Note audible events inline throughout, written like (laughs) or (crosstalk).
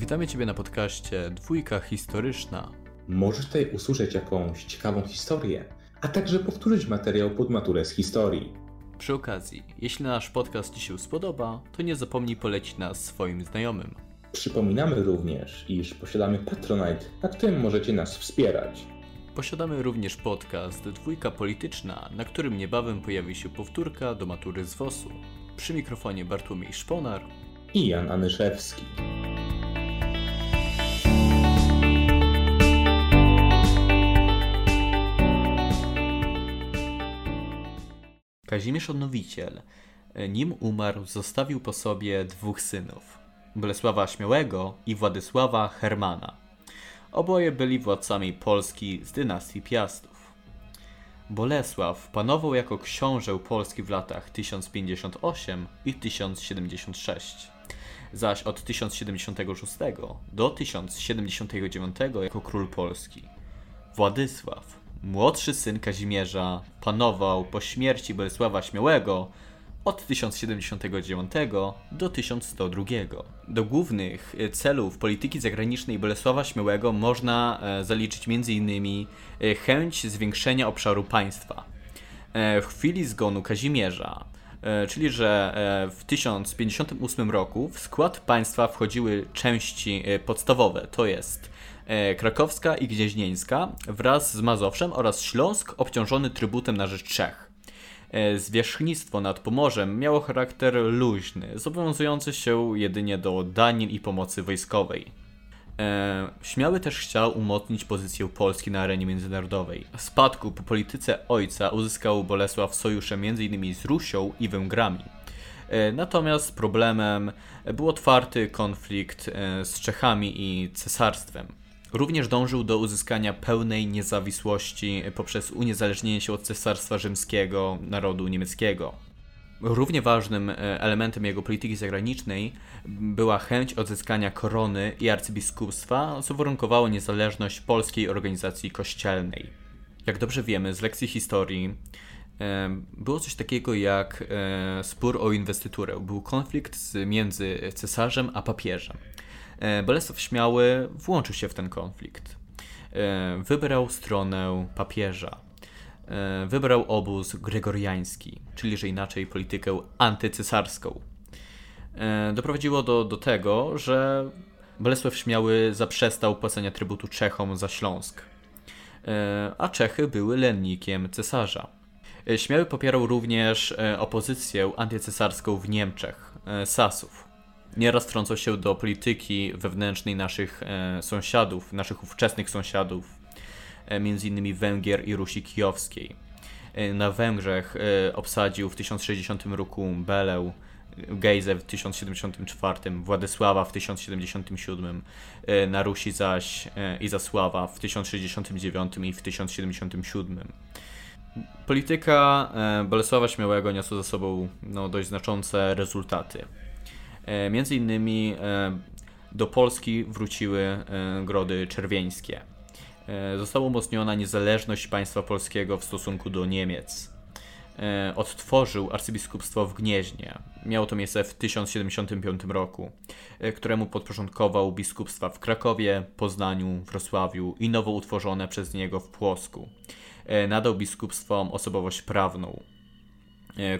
Witamy Ciebie na podcaście Dwójka Historyczna. Możesz tutaj usłyszeć jakąś ciekawą historię, a także powtórzyć materiał pod maturę z historii. Przy okazji, jeśli nasz podcast Ci się spodoba, to nie zapomnij polecić nas swoim znajomym. Przypominamy również, iż posiadamy Patronite, na którym możecie nas wspierać. Posiadamy również podcast Dwójka Polityczna, na którym niebawem pojawi się powtórka do matury z WOS-u. Przy mikrofonie Bartłomiej Szponar i Jan Anyszewski. Kazimierz Odnowiciel, nim umarł, zostawił po sobie dwóch synów: Bolesława Śmiałego i Władysława Hermana. Oboje byli władcami Polski z dynastii Piastów. Bolesław panował jako książę Polski w latach 1058 i 1076, zaś od 1076 do 1079 jako król Polski. Władysław Młodszy syn Kazimierza panował po śmierci Bolesława Śmiałego od 1079 do 1102. Do głównych e, celów polityki zagranicznej Bolesława Śmiałego można e, zaliczyć m.in. E, chęć zwiększenia obszaru państwa. W chwili zgonu Kazimierza, czyli że w 1058 roku w skład państwa wchodziły części podstawowe, to jest krakowska i Gnieźnieńska wraz z Mazowszem oraz Śląsk obciążony trybutem na rzecz Czech. E, zwierzchnictwo nad Pomorzem miało charakter luźny, zobowiązujący się jedynie do danin i pomocy wojskowej. E, Śmiały też chciał umocnić pozycję Polski na arenie międzynarodowej. Spadku po polityce ojca uzyskał Bolesław sojusze m.in. z Rusią i Węgrami. Natomiast problemem był otwarty konflikt z Czechami i cesarstwem. Również dążył do uzyskania pełnej niezawisłości poprzez uniezależnienie się od cesarstwa rzymskiego, narodu niemieckiego. Równie ważnym e, elementem jego polityki zagranicznej była chęć odzyskania korony i arcybiskupstwa, co warunkowało niezależność polskiej organizacji kościelnej. Jak dobrze wiemy z lekcji historii, e, było coś takiego jak e, spór o inwestyturę. Był konflikt między cesarzem a papieżem. E, Bolesław Śmiały włączył się w ten konflikt. E, wybrał stronę papieża. E, wybrał obóz gregoriański, czyli że inaczej politykę antycesarską. Doprowadziło do, do tego, że Bolesław Śmiały zaprzestał płacenia trybutu Czechom za Śląsk, a Czechy były lennikiem cesarza. Śmiały popierał również opozycję antycesarską w Niemczech, Sasów nieraz wtrącał się do polityki wewnętrznej naszych e, sąsiadów, naszych ówczesnych sąsiadów, e, między innymi Węgier i Rusi Kijowskiej. E, na Węgrzech obsadził w 1060 roku Belę, Gejzę w 1074, Władysława w 1077, e, na Rusi zaś Izasława w 1069 i w 1077. Polityka Bolesława Śmiałego niosła za sobą no, dość znaczące rezultaty. E, między innymi e, do Polski wróciły e, grody czerwieńskie. Została umocniona niezależność państwa polskiego w stosunku do Niemiec. Odtworzył arcybiskupstwo w Gnieźnie. Miało to miejsce w 1075 roku, któremu podporządkował biskupstwa w Krakowie, Poznaniu, Wrocławiu i nowo utworzone przez niego w Płosku. Nadał biskupstwom osobowość prawną.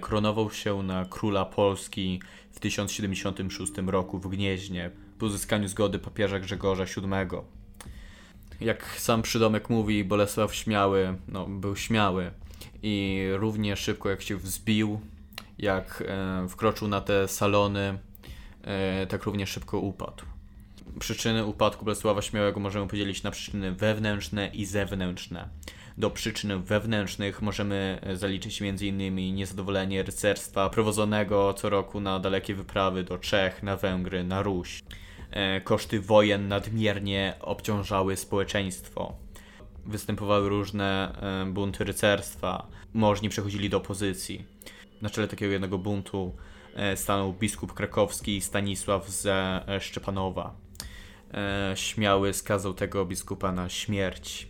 Kronował się na króla Polski w 1076 roku w Gnieźnie po uzyskaniu zgody papieża Grzegorza VII. Jak sam przydomek mówi, Bolesław Śmiały no, był śmiały i równie szybko jak się wzbił, jak e, wkroczył na te salony, e, tak równie szybko upadł. Przyczyny upadku Bolesława Śmiałego możemy podzielić na przyczyny wewnętrzne i zewnętrzne. Do przyczyn wewnętrznych możemy e, zaliczyć m.in. niezadowolenie rycerstwa prowadzonego co roku na dalekie wyprawy do Czech, na Węgry, na Ruś. E, koszty wojen nadmiernie obciążały społeczeństwo. Występowały różne e, bunty rycerstwa, możni przechodzili do opozycji. Na czele takiego jednego buntu stanął biskup krakowski Stanisław ze Szczepanowa. Śmiały skazał tego biskupa na śmierć.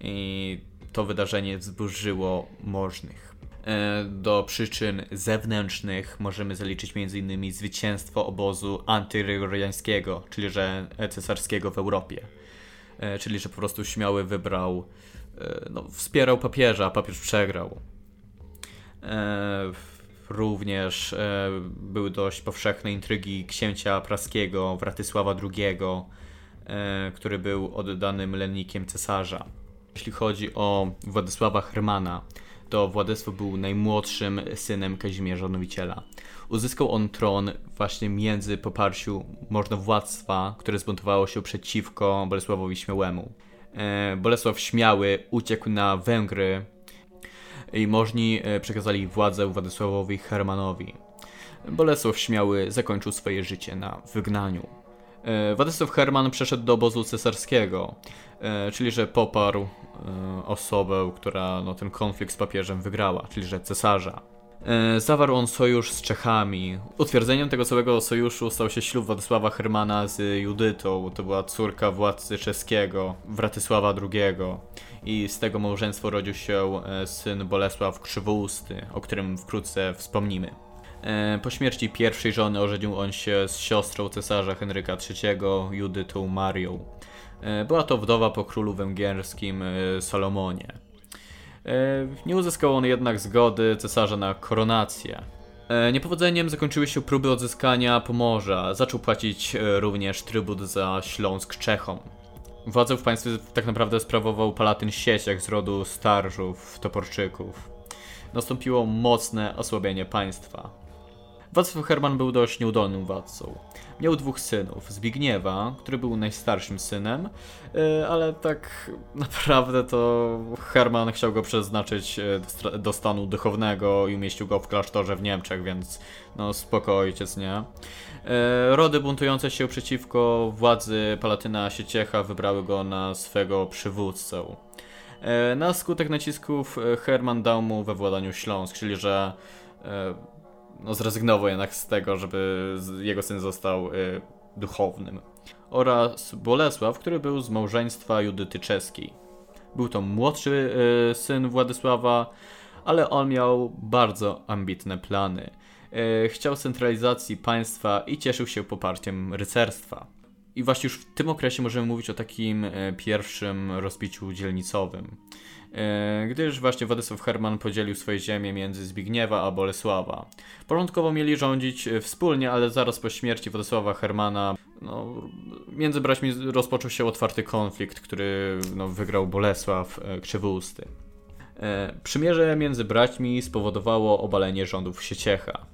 I to wydarzenie wzburzyło możnych. E, do przyczyn zewnętrznych możemy zaliczyć m.in. zwycięstwo obozu antyrygoriańskiego, czyli że cesarskiego w Europie. E, czyli że po prostu śmiały wybrał, e, no, wspierał papieża, a papież przegrał. Również były dość powszechne intrygi księcia praskiego Wratysława II, który był oddanym lennikiem cesarza. Jeśli chodzi o Władysława Hermana, to Władysław był najmłodszym synem Kazimierza Nowiciela. Uzyskał on tron właśnie między poparciu możnowładztwa, które zbuntowało się przeciwko Bolesławowi Śmiałemu. E, Bolesław Śmiały uciekł na Węgry i możni e, przekazali władzę Władysławowi Hermanowi. Bolesław Śmiały zakończył swoje życie na wygnaniu. E, Władysław Herman przeszedł do obozu cesarskiego, e, czyli że poparł e, osobę, która no, ten konflikt z papieżem wygrała, czyli że cesarza. Zawarł on sojusz z Czechami. Utwierdzeniem tego całego sojuszu stał się ślub Władysława Hermana z Judytą. To była córka władcy czeskiego, Wratysława II. I z tego małżeństwa urodził się syn Bolesław Krzywousty, o którym wkrótce wspomnimy. E, po śmierci pierwszej żony ożenił on się z siostrą cesarza Henryka III, Judytą Marią. E, była to wdowa po królu węgierskim e, Salomonie. Nie uzyskał on jednak zgody cesarza na koronację. Niepowodzeniem zakończyły się próby odzyskania Pomorza. Zaczął płacić również trybut za Śląsk Czechom. Władzę w państwie tak naprawdę sprawował Palatyn Sieciak z rodu Starżów, Toporczyków. Nastąpiło mocne osłabienie państwa. Wacław Herman był dość nieudolnym władcą. Miał dwóch synów. Zbigniewa, który był najstarszym synem, e, ale tak (laughs) naprawdę to Herman chciał go przeznaczyć e, do stanu duchownego i umieścił go w klasztorze w Niemczech, więc no spoko ojciec, nie? E, rody buntujące się przeciwko władzy Palatyna Sieciecha wybrały go na swego przywódcę. Na skutek nacisków Herman dał mu we władaniu Śląsk, czyli że no, zrezygnował jednak z tego, żeby jego syn został y, duchownym. Oraz Bolesław, który był z małżeństwa Judyty Czeskiej. Był to młodszy y, syn Władysława, ale on miał bardzo ambitne plany. Y, chciał centralizacji państwa i cieszył się poparciem rycerstwa. I właśnie już w tym okresie możemy mówić o takim y, pierwszym rozbiciu dzielnicowym. E, gdyż właśnie Władysław Herman podzielił swoje ziemię między Zbigniewa a Bolesława. Początkowo mieli rządzić e, wspólnie, ale zaraz po śmierci Władysława Hermana no, między braćmi rozpoczął się otwarty konflikt, który no, wygrał Bolesław e, Krzywousty. Przymierze między braćmi spowodowało obalenie rządów Sieciecha.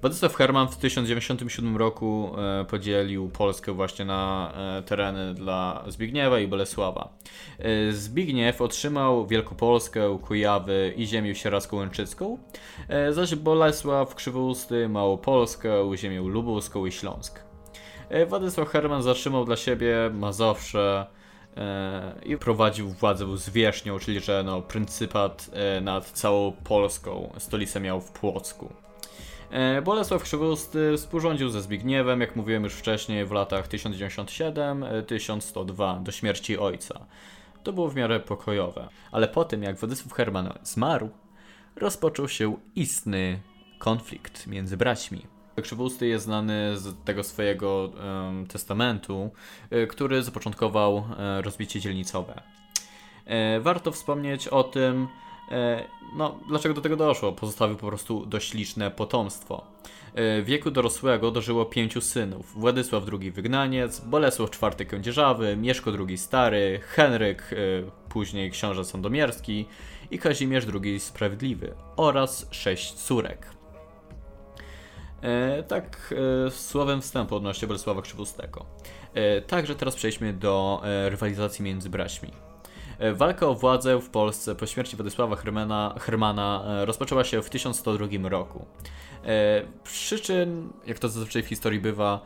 Władysław Herman w 1097 roku e, podzielił Polskę właśnie na e, tereny dla Zbigniewa i Bolesława. E, Zbigniew otrzymał Wielkopolskę, Kujawy i ziemię sierazko-łęczycką, zaś Bolesław Krzywousty Małopolskę, ziemię lubuską i Śląsk. Władysław Herman zatrzymał dla siebie Mazowsze, i prowadził władzę zwierzchnią, czyli że no, pryncypat nad całą Polską. Stolicę miał w Płocku. E, Bolesław Krzywousty współrządził ze Zbigniewem, jak mówiłem już wcześniej, w latach 1097-1102 do śmierci ojca. To było w miarę pokojowe. Ale po tym, jak Władysław Herman zmarł, rozpoczął się istny konflikt między braćmi. Krzywousty jest znany z tego swojego um, testamentu, y, który zapoczątkował y, rozbicie dzielnicowe. Warto wspomnieć o tym, E, no, dlaczego do tego doszło? Pozostawił po prostu dość liczne potomstwo. E, w wieku dorosłego dożyło pięciu synów. Władysław II Wygnaniec, Bolesław IV Kędzierzawy, Mieszko II Stary, Henryk, e, później książę Sandomierski i Kazimierz II Sprawiedliwy oraz sześć córek. tak słowem wstępu odnośnie Bolesława Krzywoustego. także teraz przejdźmy do rywalizacji między braćmi. E, walka o władzę w Polsce po śmierci Władysława Hermana, Hermana e, rozpoczęła się w 1102 roku. E, przyczyn, jak to zazwyczaj w historii bywa,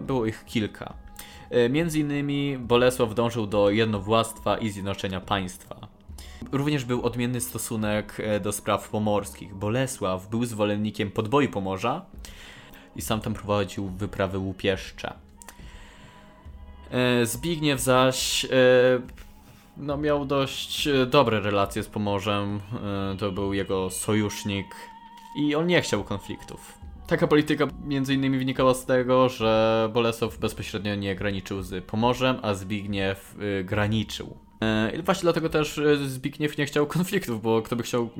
było ich kilka. Między innymi Bolesław dążył do jednowładztwa i zjednoczenia państwa. Również był odmienny stosunek do spraw pomorskich. Bolesław był zwolennikiem podboju Pomorza i sam tam prowadził wyprawy łupieszcze. Zbigniew zaś no, miał dość e, dobre relacje z Pomorzem. E, to był jego sojusznik i on nie chciał konfliktów. Taka polityka między innymi wynikała z tego, że Bolesław bezpośrednio nie graniczył z Pomorzem, a Zbigniew y, graniczył. E, właśnie dlatego też e, Zbigniew nie chciał konfliktów, bo kto by chciał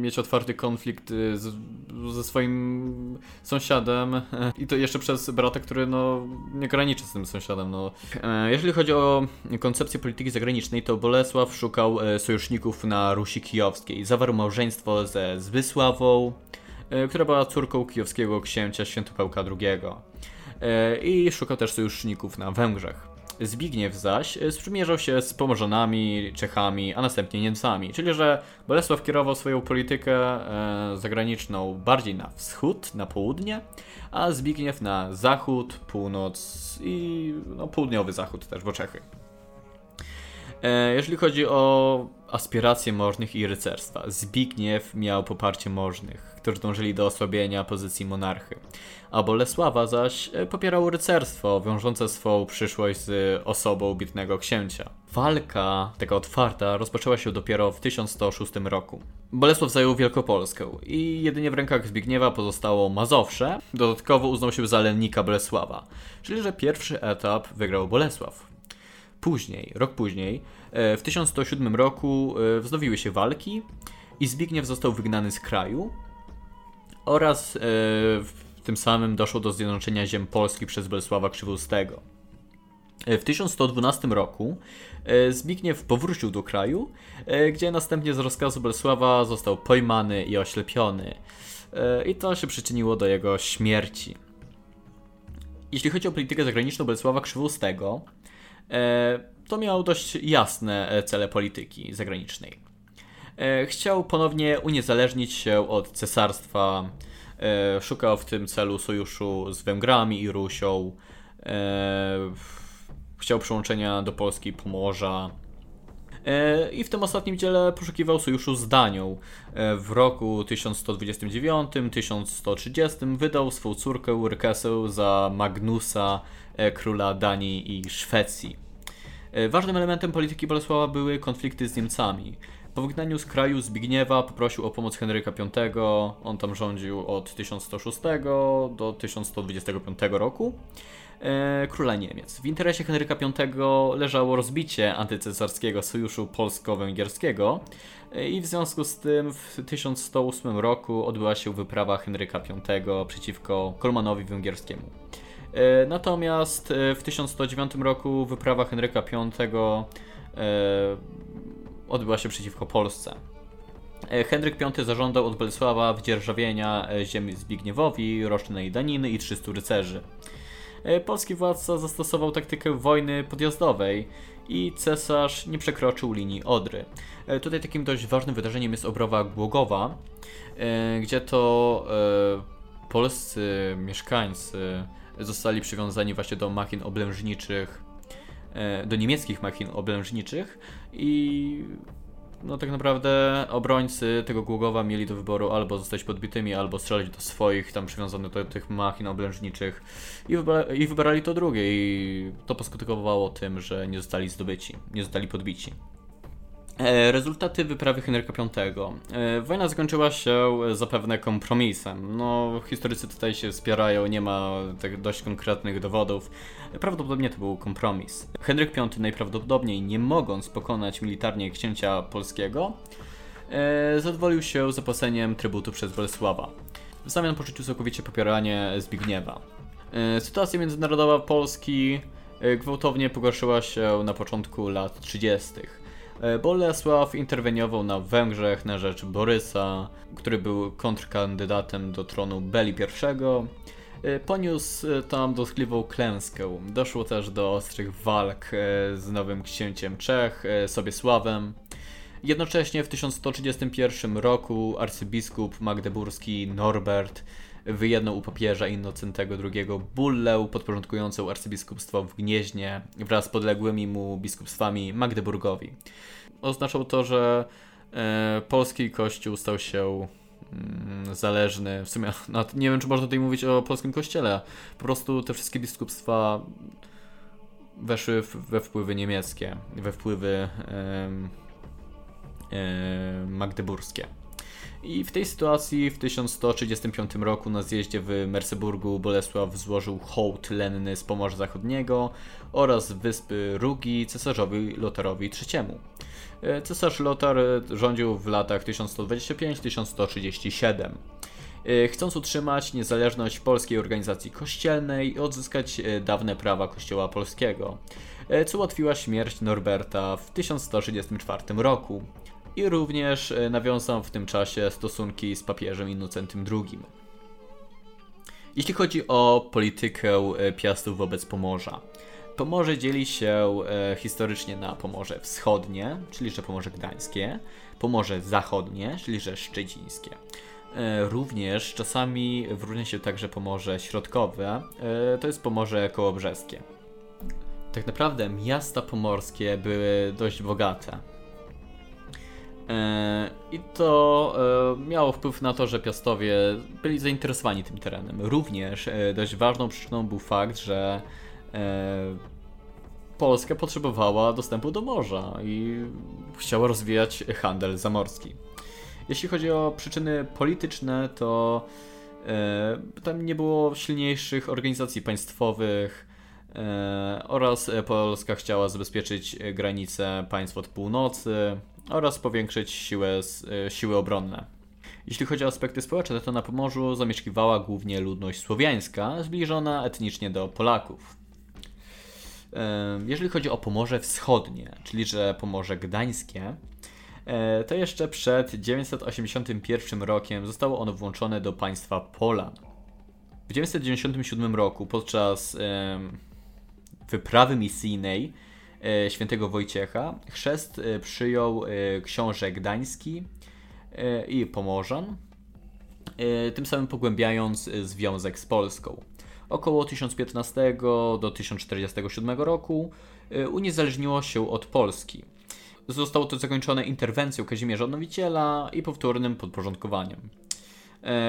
mieć otwarty konflikt y, z, ze swoim sąsiadem i to jeszcze przez brata, który no, nie graniczy z tym sąsiadem. No. E, jeżeli chodzi o koncepcję polityki zagranicznej, to Bolesław szukał sojuszników na Rusi Kijowskiej. Zawarł małżeństwo ze Zbysławą, E, która była córką kijowskiego księcia Świętopełka II e, i szukał też sojuszników na Węgrzech. Zbigniew zaś e, sprzymierzał się z Pomorzanami, Czechami, a następnie Niemcami, czyli że Bolesław kierował swoją politykę zagraniczną bardziej na wschód, na południe, a Zbigniew na zachód, północ i no, południowy zachód też, bo Czechy. Jeżeli chodzi o aspiracje możnych i rycerstwa, Zbigniew miał poparcie możnych którzy dążyli do osłabienia pozycji monarchy. A Bolesława zaś e, popierał rycerstwo, wiążące swą przyszłość z osobą bitnego księcia. Walka, taka otwarta, rozpoczęła się dopiero w 1106 roku. Bolesław zajął Wielkopolskę i jedynie w rękach Zbigniewa pozostało Mazowsze. Dodatkowo uznał się za lennika Bolesława, czyli że pierwszy etap wygrał Bolesław. Później, rok później, e, w 1107 roku e, wznowiły się walki i Zbigniew został wygnany z kraju, oraz e, w tym samym doszło do zjednoczenia ziem Polski przez Bolesława Krzywoustego. E, w 1112 roku e, Zbigniew powrócił do kraju, gdzie następnie z rozkazu Bolesława został pojmany i oślepiony. I to się przyczyniło do jego śmierci. Jeśli chodzi o politykę zagraniczną Bolesława Krzywoustego, to miał dość jasne cele polityki zagranicznej. E, chciał ponownie uniezależnić się od cesarstwa. E, szukał w tym celu sojuszu z Węgrami i Rusią. E, chciał przyłączenia do Polski Pomorza. I w tym ostatnim dziele poszukiwał sojuszu z Danią. W roku 1129-1130 wydał swą córkę Rykesę za Magnusa, króla Danii i Szwecji. Ważnym elementem polityki Bolesława były konflikty z Niemcami. Po wygnaniu z kraju Zbigniewa poprosił o pomoc Henryka V. On tam rządził od 1106 do 1125 roku. E, króla Niemiec. W interesie Henryka V leżało rozbicie antycesarskiego sojuszu polsko-węgierskiego e, i w związku z tym w 1108 roku odbyła się wyprawa Henryka V przeciwko Kolmanowi Węgierskiemu. E, natomiast w 1109 roku wyprawa Henryka V odbyła się przeciwko Polsce. E, Henryk V zażądał od Bolesława wdzierżawienia e, ziemi Zbigniewowi, rocznej daniny i 300 rycerzy. E, polski władca zastosował taktykę wojny podjazdowej i cesarz nie przekroczył linii Odry. Tutaj takim dość ważnym wydarzeniem jest obrowa Głogowa, gdzie to polscy mieszkańcy zostali przywiązani właśnie do machin oblężniczych do niemieckich machin oblężniczych i no tak naprawdę obrońcy tego Głogowa mieli do wyboru albo zostać podbitymi, albo strzelać do swoich tam przywiązanych do tych machin oblężniczych i, wybra i wybrali to drugie i to poskutkowało tym, że nie zostali zdobyci, nie zostali podbici. E, rezultaty wyprawy Henryka V. E, wojna zakończyła się zapewne kompromisem. No, historycy tutaj się wspierają, nie ma tak dość konkretnych dowodów. Prawdopodobnie to był kompromis. Henryk V najprawdopodobniej, nie mogąc pokonać militarnie księcia polskiego, e, zadowolił się zapłaceniem trybutu przez Bolesława. W zamian poczucił całkowicie popieranie Zbigniewa. Sytuacja międzynarodowa Polski gwałtownie pogorszyła się na początku lat 30. E, Bolesław interweniował na Węgrzech na rzecz Borysa, który był kontrkandydatem do tronu Beli I. E, poniósł e, tam dotkliwą klęskę. Doszło też do ostrych walk z nowym księciem Czech, Sobiesławem. Jednocześnie w 1131 roku arcybiskup magdeburski Norbert wyjednał u papieża Innocentego II bullę podporządkującą arcybiskupstwo w Gnieźnie wraz z podległymi mu biskupstwami Magdeburgowi. Oznaczało to, że e, polski kościół stał się mm, zależny. W sumie (laughs) no, nie wiem, czy można tutaj mówić o polskim kościele. Po prostu te wszystkie biskupstwa weszły we wpływy niemieckie, we wpływy magdeburskie. I w tej sytuacji w 1135 roku na zjeździe w Merseburgu Bolesław złożył hołd lenny z Pomorza Zachodniego oraz wyspy Rugi cesarzowi Lotarowi III. E, cesarz Lotar rządził w latach 1125-1137. E, chcąc utrzymać niezależność polskiej organizacji kościelnej i odzyskać e, dawne prawa kościoła polskiego, co ułatwiła śmierć Norberta w 1134 roku i również e, nawiązał w tym czasie stosunki z papieżem Innocentym II. Jeśli chodzi o politykę e, Piastów wobec Pomorza, Pomorze dzieli się e, historycznie na Pomorze Wschodnie, czyli że Pomorze Gdańskie, Pomorze Zachodnie, czyli że Szczecińskie. Również czasami wyróżnia się także Pomorze Środkowe, to jest Pomorze Kołobrzeskie. Tak naprawdę miasta pomorskie były dość bogate. E, I to e, miało wpływ na to, że Piastowie byli zainteresowani tym terenem. Również e, dość ważną przyczyną był fakt, że Polska potrzebowała dostępu do morza i chciała rozwijać handel zamorski. Jeśli chodzi o przyczyny polityczne, to tam nie było silniejszych organizacji państwowych oraz Polska chciała zabezpieczyć granice państw od północy oraz powiększyć siłę, e, siły obronne. Jeśli chodzi o aspekty społeczne, to na Pomorzu zamieszkiwała głównie ludność słowiańska, zbliżona etnicznie do Polaków. Jeżeli chodzi o Pomorze Wschodnie, czyli że Pomorze Gdańskie, e, to jeszcze przed 981 rokiem zostało ono włączone do państwa Polan. W 997 roku podczas wyprawy misyjnej świętego Wojciecha. Chrzest e, przyjął e, książę Gdański i Pomorzan, tym samym pogłębiając związek z Polską. Około 1015 do 1047 roku uniezależniło się od Polski. Zostało to zakończone interwencją Kazimierza Odnowiciela i powtórnym podporządkowaniem.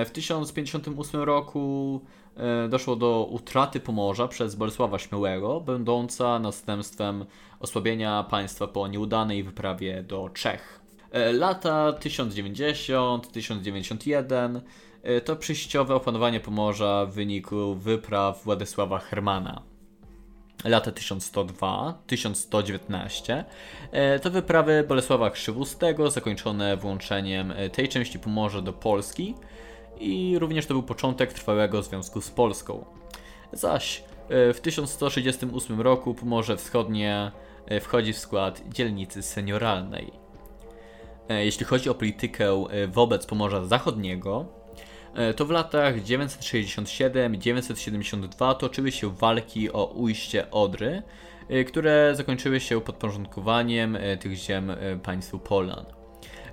W 1058 roku E, doszło do utraty Pomorza przez Bolesława Śmiałego, będąca następstwem osłabienia państwa po nieudanej wyprawie do Czech. E, lata 1090-1091 e, to przejściowe opanowanie Pomorza w wyniku wypraw Władysława Hermana. Lata 1102-1119 to wyprawy Bolesława Krzywustego zakończone włączeniem tej części Pomorza do Polski i również to był początek trwałego związku z Polską. Zaś e, w 1168 roku Pomorze Wschodnie e, wchodzi w skład dzielnicy senioralnej. E, jeśli chodzi o politykę wobec Pomorza Zachodniego, to w latach 967-972 toczyły się walki o ujście Odry, które zakończyły się podporządkowaniem tych ziem państwu Polan.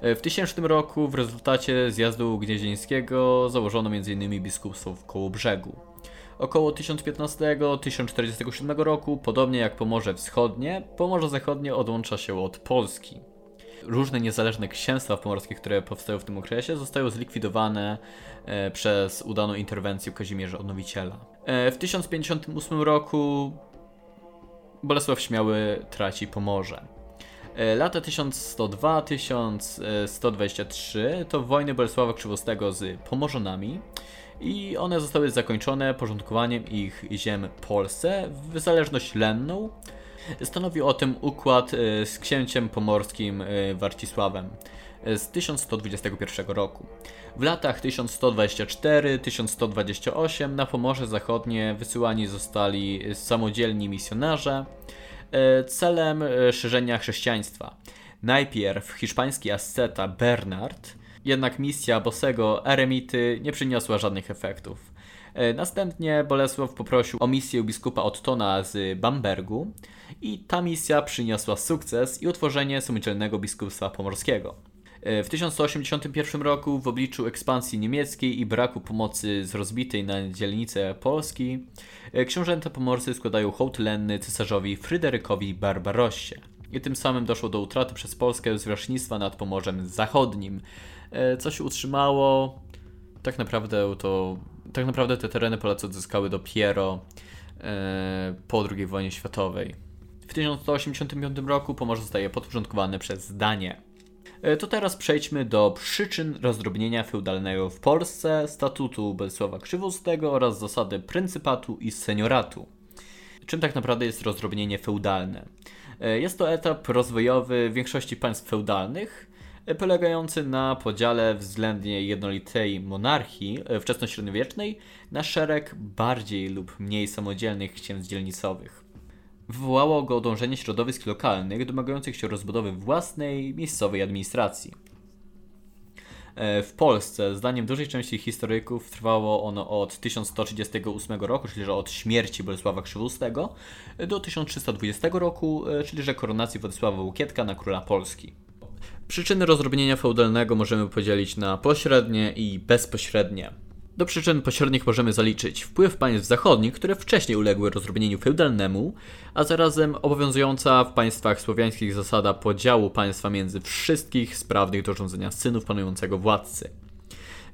W 1000 roku w rezultacie zjazdu gnieźnieńskiego założono m.in. biskupstwo w Kołobrzegu. Około 1015-1047 roku, podobnie jak Pomorze Wschodnie, Pomorze Zachodnie odłącza się od Polski. Różne niezależne księstwa pomorskie, które powstały w tym okresie, zostały zlikwidowane e, przez udaną interwencję Kazimierza Odnowiciela. E, w 1058 roku Bolesław Śmiały traci Pomorze. E, lata 1102-1123 to wojny Bolesława Krzywostego z Pomorzanami i one zostały zakończone porządkowaniem ich ziem Polsce w zależność lenną. Stanowi o tym układ e, z księciem pomorskim e, Warcisławem z 1121 roku. W latach 1124-1128 na Pomorze Zachodnie wysyłani zostali samodzielni misjonarze, celem e, szerzenia chrześcijaństwa. Najpierw hiszpański asceta Bernard, jednak misja bosego eremity nie przyniosła żadnych efektów. E, następnie Bolesław poprosił o misję biskupa Ottona z Bambergu i ta misja przyniosła sukces i utworzenie samodzielnego biskupstwa pomorskiego. W 1181 roku w obliczu ekspansji niemieckiej i braku pomocy z rozbitej na dzielnicę Polski, e, książęta pomorscy składają hołd lenny cesarzowi Fryderykowi Barbarossie. I tym samym doszło do utraty przez Polskę zwierzchnictwa nad Pomorzem Zachodnim, e, co się utrzymało. Tak naprawdę to tak naprawdę te tereny Polacy odzyskały dopiero po II wojnie światowej. W 1185 roku Pomorze zostaje podporządkowane przez Danię. E, to teraz przejdźmy do przyczyn rozdrobnienia feudalnego w Polsce, statutu Bolesława Krzywostego oraz zasady pryncypatu i senioratu. Czym tak naprawdę jest rozdrobnienie feudalne? E, jest to etap rozwojowy większości państw feudalnych, e, polegający na podziale względnie jednolitej monarchii wczesnośredniowiecznej na szereg bardziej lub mniej samodzielnych księstw dzielnicowych. Wywołało go dążenie środowisk lokalnych domagających się rozbudowy własnej, miejscowej administracji. E, w Polsce, zdaniem dużej części historyków, trwało ono od 1138 roku, czyli że od śmierci Bolesława Krzywustego, do 1320 roku, e, czyli że koronacji Władysława Łukietka na króla Polski. Przyczyny rozrobienia feudalnego możemy podzielić na pośrednie i bezpośrednie. Do przyczyn pośrednich możemy zaliczyć wpływ państw zachodnich, które wcześniej uległy rozrobieniu feudalnemu, a zarazem obowiązująca w państwach słowiańskich zasada podziału państwa między wszystkich sprawnych do rządzenia synów panującego władcy.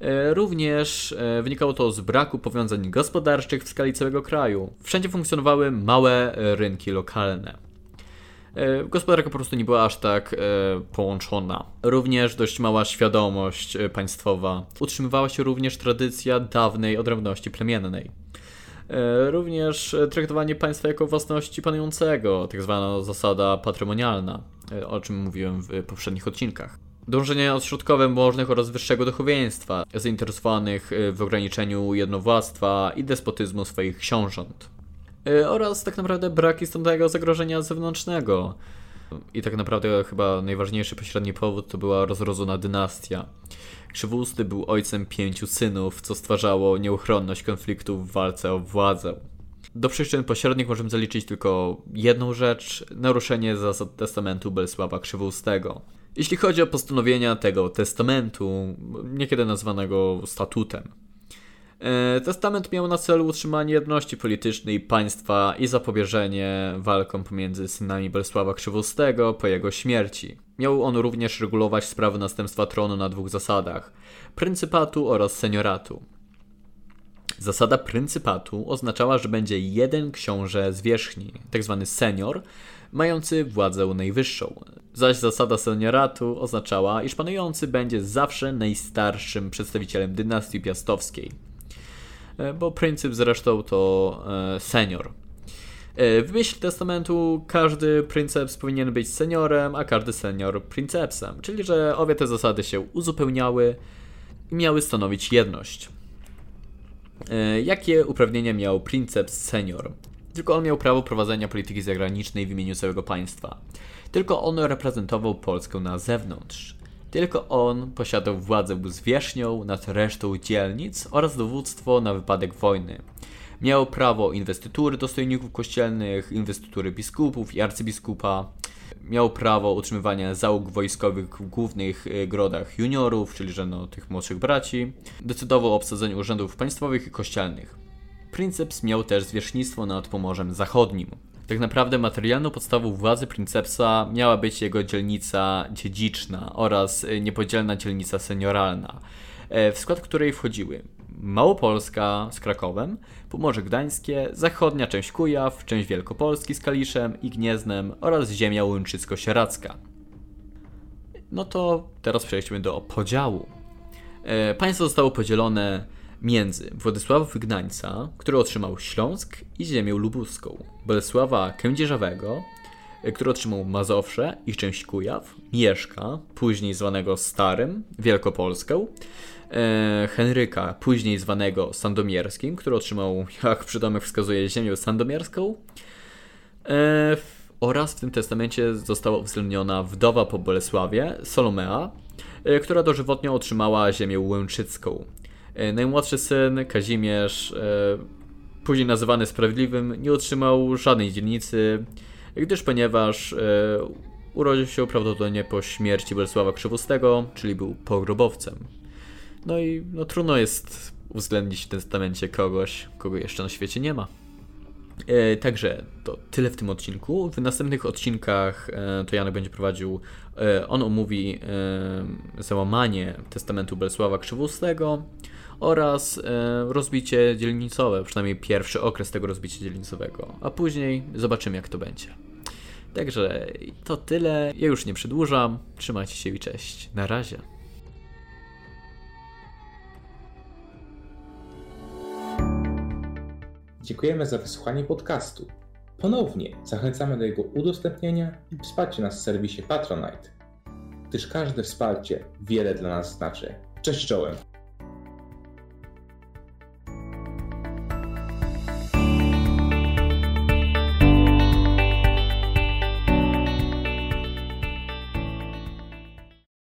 E, również e, wynikało to z braku powiązań gospodarczych w skali całego kraju. Wszędzie funkcjonowały małe rynki lokalne. E, gospodarka po prostu nie była aż tak e, połączona. Również dość mała świadomość e, państwowa. Utrzymywała się również tradycja dawnej odrębności plemiennej. Również traktowanie państwa jako własności panującego, tak zwana zasada patrimonialna, o czym mówiłem w poprzednich odcinkach. Dążenie odśrodkowe możnych oraz wyższego duchowieństwa, zainteresowanych w ograniczeniu jednowładztwa i despotyzmu swoich książąt. E, oraz tak naprawdę brak istotnego zagrożenia zewnętrznego. I tak naprawdę chyba najważniejszy pośredni powód to była rozrodzona dynastia. Krzywusty był ojcem pięciu synów, co stwarzało nieuchronność konfliktu w walce o władzę. Do przyczyn pośrednich możemy zaliczyć tylko jedną rzecz naruszenie zasad testamentu Bolesława Krzywustego. Jeśli chodzi o postanowienia tego testamentu, niekiedy nazwanego statutem, testament miał na celu utrzymanie jedności politycznej państwa i zapobieżenie walkom pomiędzy synami Bolesława Krzywostego po jego śmierci. Miał on również regulować sprawy następstwa tronu na dwóch zasadach: pryncypatu oraz senioratu. Zasada pryncypatu oznaczała, że będzie jeden książę zwierzchni, tzw. Tak senior, mający władzę najwyższą. Zaś zasada senioratu oznaczała, iż panujący będzie zawsze najstarszym przedstawicielem dynastii piastowskiej. E, bo pryncyp zresztą to e, senior. E, w myśl testamentu każdy prynceps powinien być seniorem, a każdy senior pryncepsem, czyli że obie te zasady się uzupełniały i miały stanowić jedność. Jakie uprawnienia miał princeps senior? Tylko on miał prawo prowadzenia polityki zagranicznej w imieniu całego państwa. Tylko on reprezentował Polskę na zewnątrz. Tylko on posiadał władzę zwierzchnią nad resztą dzielnic oraz dowództwo na wypadek wojny. Miał prawo inwestytury dostojników kościelnych, inwestytury biskupów i arcybiskupa. Miał prawo utrzymywania załóg wojskowych w głównych e, grodach juniorów, czyli że no, tych młodszych braci. Decydował o obsadzeniu urzędów państwowych i kościelnych. Princeps miał też zwierzchnictwo nad Pomorzem Zachodnim. Tak naprawdę materialną podstawą władzy Princepsa miała być jego dzielnica dziedziczna oraz y, niepodzielna dzielnica senioralna, e, w skład której wchodziły Małopolska z Krakowem, Pomorze Gdańskie, zachodnia część Kujaw, część Wielkopolski z Kaliszem i Gnieznem oraz ziemia łęczycko-sieradzka. No to teraz przejdźmy do podziału. E, państwo zostało podzielone między Władysława Wygnańca, który otrzymał Śląsk i ziemię lubuską, Bolesława Kędzierzawego, e, który otrzymał Mazowsze i część Kujaw, Mieszka, później zwanego Starym, Wielkopolską, e, Henryka, później zwanego Sandomierskim, który otrzymał, (laughs) jak przydomek wskazuje, ziemię sandomierską, e, oraz w tym testamencie została uwzględniona wdowa po Bolesławie, Solomea, która dożywotnio otrzymała ziemię łęczycką. E, najmłodszy syn, Kazimierz, e, później nazywany Sprawiedliwym, nie otrzymał żadnej dzielnicy, gdyż ponieważ e, urodził się prawdopodobnie po śmierci Bolesława Krzywustego, czyli był pogrobowcem. No i no, trudno jest uwzględnić w testamencie kogoś, kogo jeszcze na świecie nie ma. E, także to tyle w tym odcinku. W następnych odcinkach e, to Janek będzie prowadził, e, on omówi załamanie testamentu Bolesława Krzywustego oraz rozbicie dzielnicowe, przynajmniej pierwszy okres tego rozbicia dzielnicowego, a później zobaczymy jak to będzie. Także to tyle. Ja już nie przedłużam. Trzymajcie się i cześć. Na razie. Dziękujemy za wysłuchanie podcastu. Ponownie zachęcamy do jego udostępnienia i wsparcia nas w serwisie Patronite, gdyż każde wsparcie wiele dla nas znaczy. Cześć czołem!